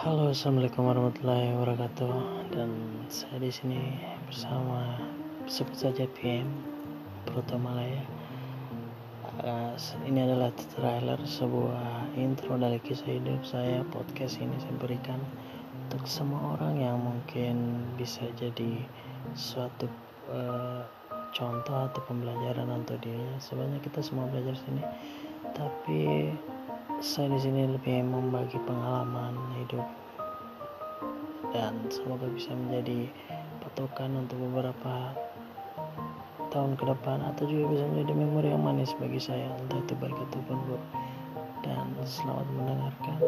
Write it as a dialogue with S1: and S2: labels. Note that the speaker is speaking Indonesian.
S1: Halo, assalamualaikum warahmatullahi wabarakatuh. Dan saya di sini bersama sebut saja PM Proto Malaya. Uh, ini adalah trailer sebuah intro dari kisah hidup saya. Podcast ini saya berikan untuk semua orang yang mungkin bisa jadi suatu uh, contoh atau pembelajaran untuk dirinya. Sebenarnya kita semua belajar sini, tapi saya di sini lebih membagi pengalaman hidup. Dan semoga bisa menjadi patokan untuk beberapa tahun ke depan atau juga bisa menjadi memori yang manis bagi saya entah itu baik ataupun buruk. Dan selamat mendengarkan.